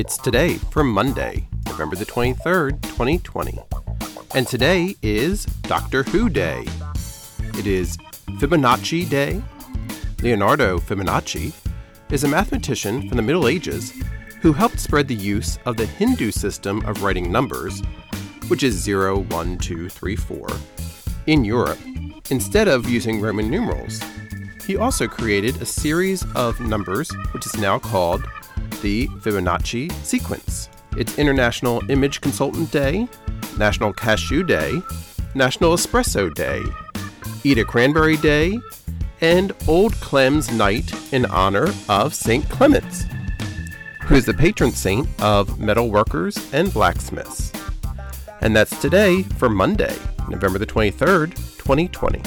It's today for Monday, November the 23rd, 2020. And today is Doctor Who Day. It is Fibonacci Day. Leonardo Fibonacci is a mathematician from the Middle Ages who helped spread the use of the Hindu system of writing numbers, which is 0, 1, 2, 3, 4, in Europe, instead of using Roman numerals. He also created a series of numbers, which is now called the Fibonacci sequence. It's International Image Consultant Day, National Cashew Day, National Espresso Day, Eat a Cranberry Day, and Old Clem's Night in honor of St. Clements, who is the patron saint of metal workers and blacksmiths. And that's today for Monday, November the 23rd, 2020.